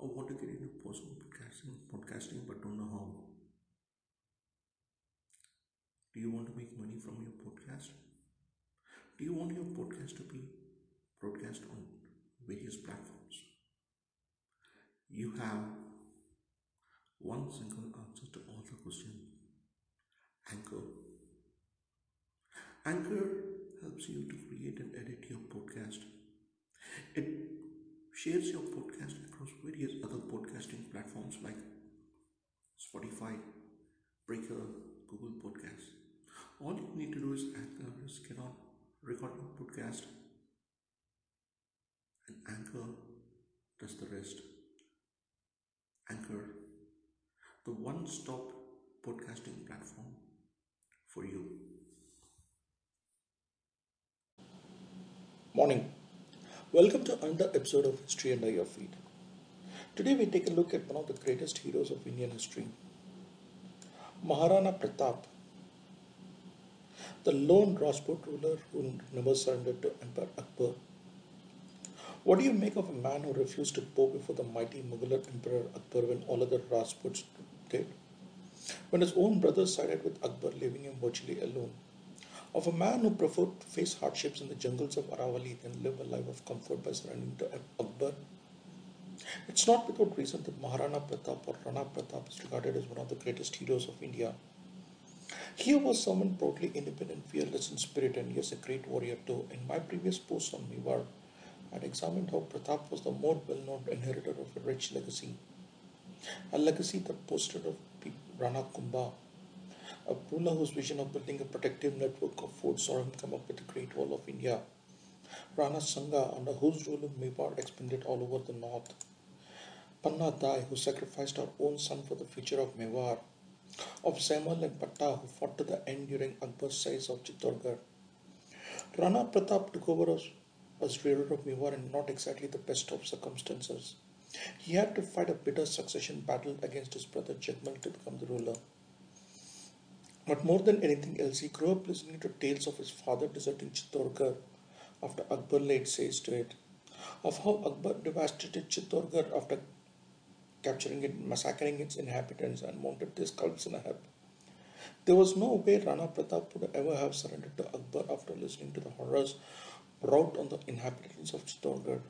Oh, or want to get into podcasting, podcasting but don't know how? Do you want to make money from your podcast? Do you want your podcast to be broadcast on various platforms? You have one single answer to all the questions Anchor. Anchor helps you to create and edit your podcast. It shares your podcast across various other podcasting platforms like Spotify, Breaker, Google Podcasts. All you need to do is Anchor get on, record your podcast, and Anchor does the rest. Anchor, the one stop podcasting platform for you. Morning. Welcome to another episode of History Under Your Feet. Today we take a look at one of the greatest heroes of Indian history, Maharana Pratap, the lone Rajput ruler who never surrendered to Emperor Akbar. What do you make of a man who refused to bow before the mighty Mughal Emperor Akbar when all other Rajputs did? When his own brothers sided with Akbar, leaving him virtually alone? Of a man who preferred to face hardships in the jungles of Aravalli than live a life of comfort by surrendering to Akbar? It's not without reason that Maharana Pratap or Rana Pratap is regarded as one of the greatest heroes of India. He was someone proudly independent, fearless in spirit, and yes, a great warrior too. In my previous post on Mewar, I had examined how Pratap was the more well known inheritor of a rich legacy. A legacy that boasted of Rana Kumbha, a ruler whose vision of building a protective network of forts saw him come up with the Great Wall of India. Rana Sanga, under whose rule Mewar expanded all over the north. Panna Dai, who sacrificed her own son for the future of Mewar. Of Jaimal and Patta, who fought to the end during Akbar's siege of Chittorgarh. Rana Pratap took over as, as ruler of Mewar in not exactly the best of circumstances. He had to fight a bitter succession battle against his brother Jagmal to become the ruler. But more than anything else, he grew up listening to tales of his father deserting Chittorgarh after Akbar laid siege to it, of how Akbar devastated Chittorgarh after capturing it, massacring its inhabitants, and mounted their scalps in a heap. There was no way Rana Pratap would ever have surrendered to Akbar after listening to the horrors wrought on the inhabitants of Chittorgarh.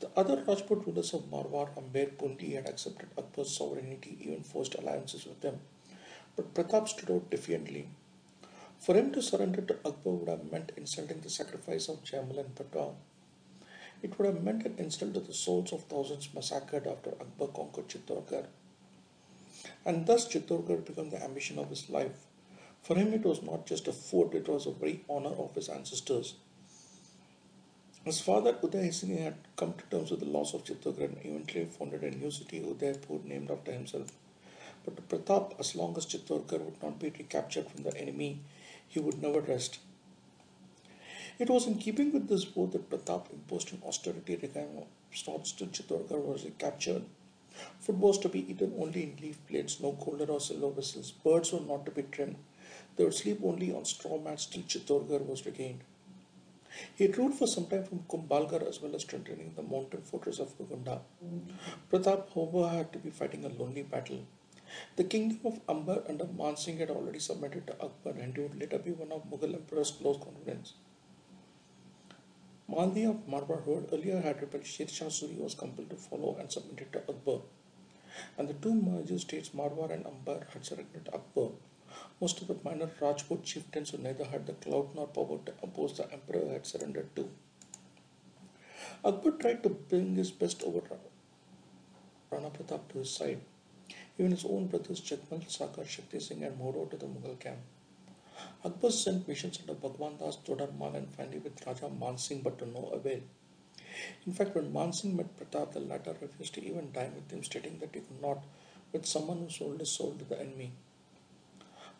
The other Rajput rulers of Marwar, Amber, Bundi had accepted Akbar's sovereignty, even forced alliances with them. But Pratap stood out defiantly. For him to surrender to Akbar would have meant insulting the sacrifice of Jaimal and Patta. It would have meant an insult to the souls of thousands massacred after Akbar conquered Chittorgarh. And thus Chittorgarh became the ambition of his life. For him, it was not just a fort, it was a very honor of his ancestors. His father Uday Singh had come to terms with the loss of Chittorgarh and eventually founded a new city, Udaipur, named after himself. But Pratap, as long as Chittorgarh would not be recaptured from the enemy, he would never rest. It was in keeping with this vow that Pratap imposed an austerity requiring slots to Chittorgarh was recaptured. Food was to be eaten only in leaf plates, no golden or silver vessels. Birds were not to be trimmed. They would sleep only on straw mats till Chittorgarh was regained. He ruled for some time from Kumbhalgarh as well as strengthening the mountain fortress of Gogunda. Pratap, however, had to be fighting a lonely battle. The kingdom of Amber under Man Singh had already submitted to Akbar and he would later be one of Mughal emperor's close confidants. Maldeo of Marwar, who had earlier had rebelled Sher Shah Suri, was compelled to follow and submitted to Akbar. And the two merged states, Marwar and Amber, had surrendered to Akbar. Most of the minor Rajput chieftains who neither had the clout nor power to oppose the emperor had surrendered too. Akbar tried to bring his best over Rana Pratap to his side. Even his own brothers Jagmal, Sagar, Shakti Singh and out to the Mughal camp. Akbar sent missions under Bhagwan Das, Todar and finally with Raja Man Singh but to no avail. In fact, when Man Singh met Pratap, the latter refused to even dine with him, stating that he could not with someone who sold his soul to the enemy.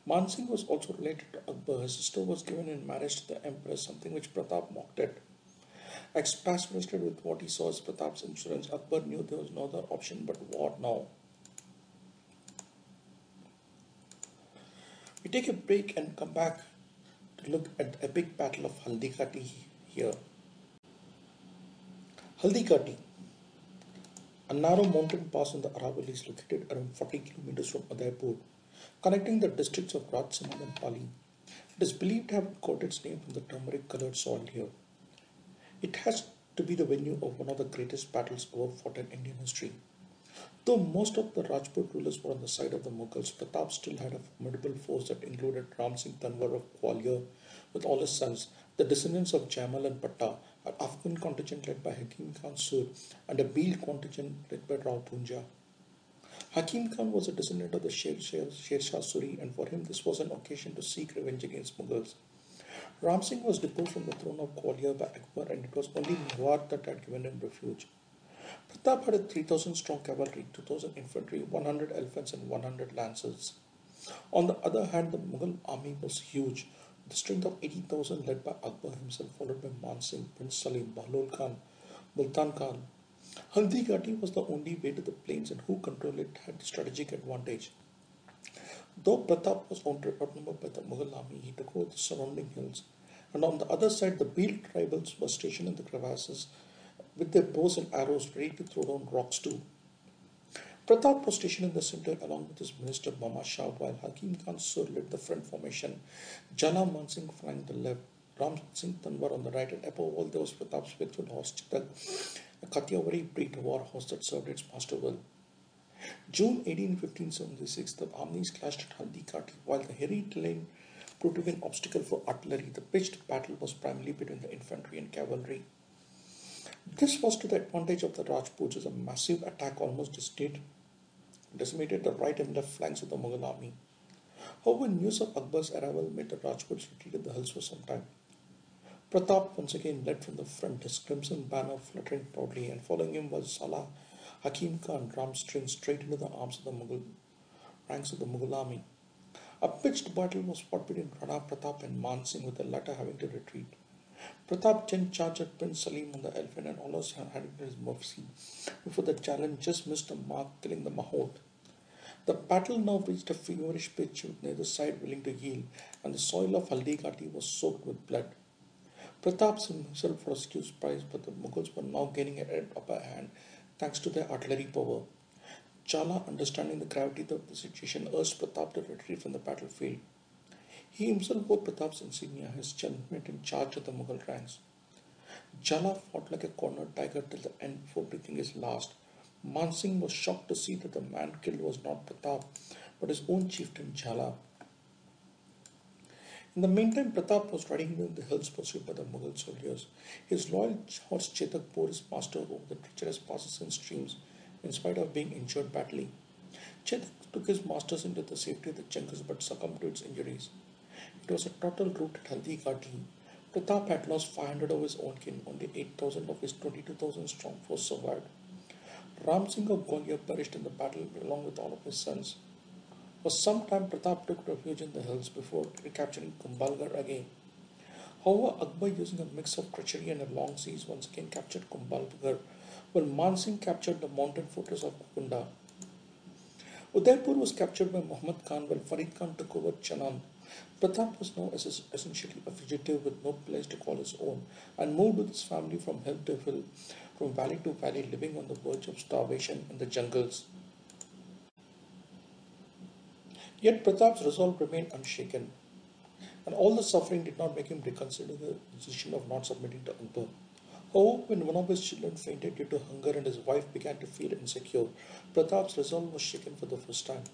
Man Singh was also related to Akbar. His sister was given in marriage to the empress, something which Pratap mocked at. Exasperated with what he saw as Pratap's insurance, Akbar knew there was no other option but war now. We take a break and come back to look at the epic battle of Haldighati here. Haldighati. A narrow mountain pass in the Aravalli is located around 40 kilometers from Udaipur, connecting the districts of Rajsamand and Pali. It is believed to have got its name from the turmeric colored soil here. It has to be the venue of one of the greatest battles ever fought in Indian history. Though most of the Rajput rulers were on the side of the Mughals, Pratap still had a formidable force that included Ram Singh Tanwar of Gwalior with all his sons, the descendants of Jaimal and Patta, an Afghan contingent led by Hakim Khan Sur, and a Bhil contingent led by Rao Punja. Hakim Khan was a descendant of the Sher, Sher, Sher Shah Suri, and for him this was an occasion to seek revenge against Mughals. Ram Singh was deposed from the throne of Gwalior by Akbar, and it was only Mewar that had given him refuge. Pratap had a 3,000 strong cavalry, 2,000 infantry, 100 elephants, and 100 lancers. On the other hand, the Mughal army was huge, the strength of 80,000 led by Akbar himself, followed by Man Singh, Prince Salim, Bahlol Khan, Multan Khan. Haldi Ghati was the only way to the plains and who controlled it had the strategic advantage. Though Pratap was outnumbered by the Mughal army, he took over the surrounding hills. And on the other side, the Bhil tribals were stationed in the crevasses with their bows and arrows ready to throw down rocks too. Pratap was stationed in the center along with his minister Bhama Shah, while Hakim Khan Sur led the front formation, Jhala Mansingh flanked the left, Ram Singh Tanwar on the right, and above all there was Pratap's faithful horse Chetak, a Kathiawari breed war horse that served its master well. June 18, 1576, the armies clashed at Haldi while the hairy terrain proved to be an obstacle for artillery. The pitched battle was primarily between the infantry and cavalry. This was to the advantage of the Rajputs as a massive attack almost dismayed decimated the right and left flanks of the Mughal army. However, news of Akbar's arrival made the Rajputs retreat in the hills for some time. Pratap once again led from the front, his crimson banner fluttering proudly, and following him was Salah Hakim Khan, ram string straight into the arms of the Mughal ranks of the Mughal army. A pitched battle was fought between Rana Pratap and Man Singh, with the latter having to retreat. Pratap then charged Prince Salim on the elephant and almost had his mercy before the challenge just missed the mark, killing the Mahout. The battle now reached a feverish pitch with neither side willing to yield, and the soil of Haldi Ghati was soaked with blood. Pratap himself rescued prize, but the Mughals were now gaining an upper hand thanks to their artillery power. Jhala, understanding the gravity of the situation, urged Pratap to retreat from the battlefield. He himself wore Pratap's insignia, his helmet in charge of the Mughal ranks. Jhala fought like a cornered tiger till the end before breathing his last. Mansingh was shocked to see that the man killed was not Pratap, but his own chieftain Jhala. In the meantime, Pratap was riding in the hills pursued by the Mughal soldiers. His loyal horse Chetak bore his master over the treacherous passes and streams, in spite of being injured badly. Chetak took his masters into the safety of the jungles but succumbed to its injuries. It was a total at Haldi Ghati. Pratap had lost 500 of his own kin, only 8,000 of his 22,000 strong force survived. Ram Singh of Gwalior perished in the battle along with all of his sons. For some time, Pratap took refuge in the hills before recapturing Kumbhalgarh again. However, Akbar, using a mix of treachery and a long siege, once again captured Kumbhalgarh, while Man Singh captured the mountain fortress of Gogunda. Udaipur was captured by Muhammad Khan, while Farid Khan took over Chanand. Pratap was now essentially a fugitive with no place to call his own and moved with his family from hill to hill, from valley to valley, living on the verge of starvation in the jungles. Yet Pratap's resolve remained unshaken, and all the suffering did not make him reconsider the decision of not submitting to Akbar. However, oh, when one of his children fainted due to hunger and his wife began to feel insecure, Pratap's resolve was shaken for the first time.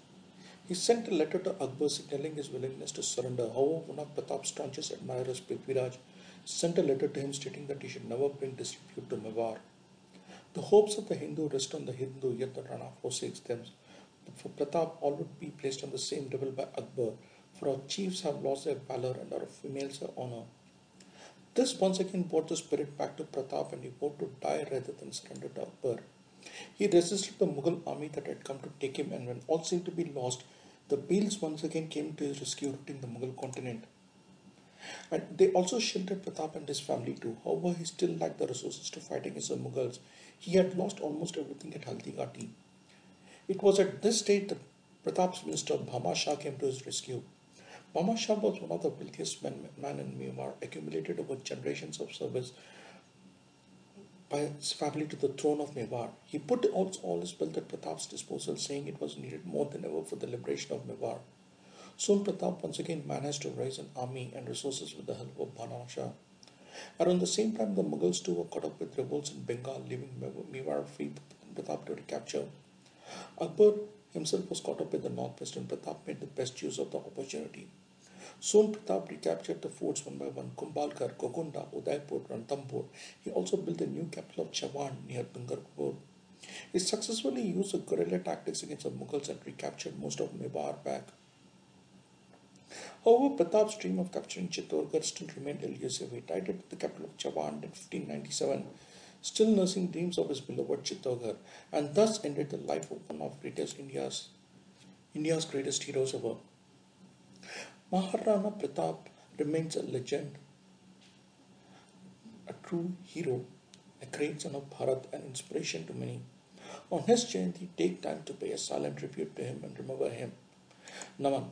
He sent a letter to Akbar signaling his willingness to surrender. However, one of Pratap's staunchest admirers, Prithviraj, sent a letter to him stating that he should never bring disrepute to Mewar. The hopes of the Hindu rest on the Hindu, yet the Rana forsakes them. For Pratap, all would be placed on the same level by Akbar, for our chiefs have lost their valor and our females their honor. This once again brought the spirit back to Pratap and he vowed to die rather than surrender to Akbar. He resisted the Mughal army that had come to take him, and when all seemed to be lost, the Bhils once again came to his rescue, routing the Mughal continent. And they also sheltered Pratap and his family too. However, he still lacked the resources to fight against the Mughals. He had lost almost everything at Haldi Ghati. It was at this stage that Pratap's minister Bhama Shah came to his rescue. Bhama Shah was one of the wealthiest men, men in Mewar, accumulated over generations of service by his family to the throne of Mewar. He put all, all his wealth at Pratap's disposal, saying it was needed more than ever for the liberation of Mewar. Soon Pratap once again managed to raise an army and resources with the help of Bhama Shah. Around the same time, the Mughals too were caught up with revolts in Bengal, leaving Mewar free Pratap to recapture. Akbar himself was caught up in the northwest and Pratap made the best use of the opportunity. Soon Pratap recaptured the forts one by one Kumbhalgarh, Gogunda, Udaipur, Ranthambore. He also built the new capital of Chawan near Dungarpur. He successfully used the guerrilla tactics against the Mughals and recaptured most of Mewar back. However, Pratap's dream of capturing Chittorgarh still remained elusive. He died at the capital of Chawan in 1597, still nursing dreams of his beloved Chittorgarh, and thus ended the life of one of greatest India's India's greatest heroes ever. Maharana Pratap remains a legend, a true hero, a great son of Bharat, an inspiration to many. On his Jayanti, take time to pay a silent tribute to him and remember him. Naman.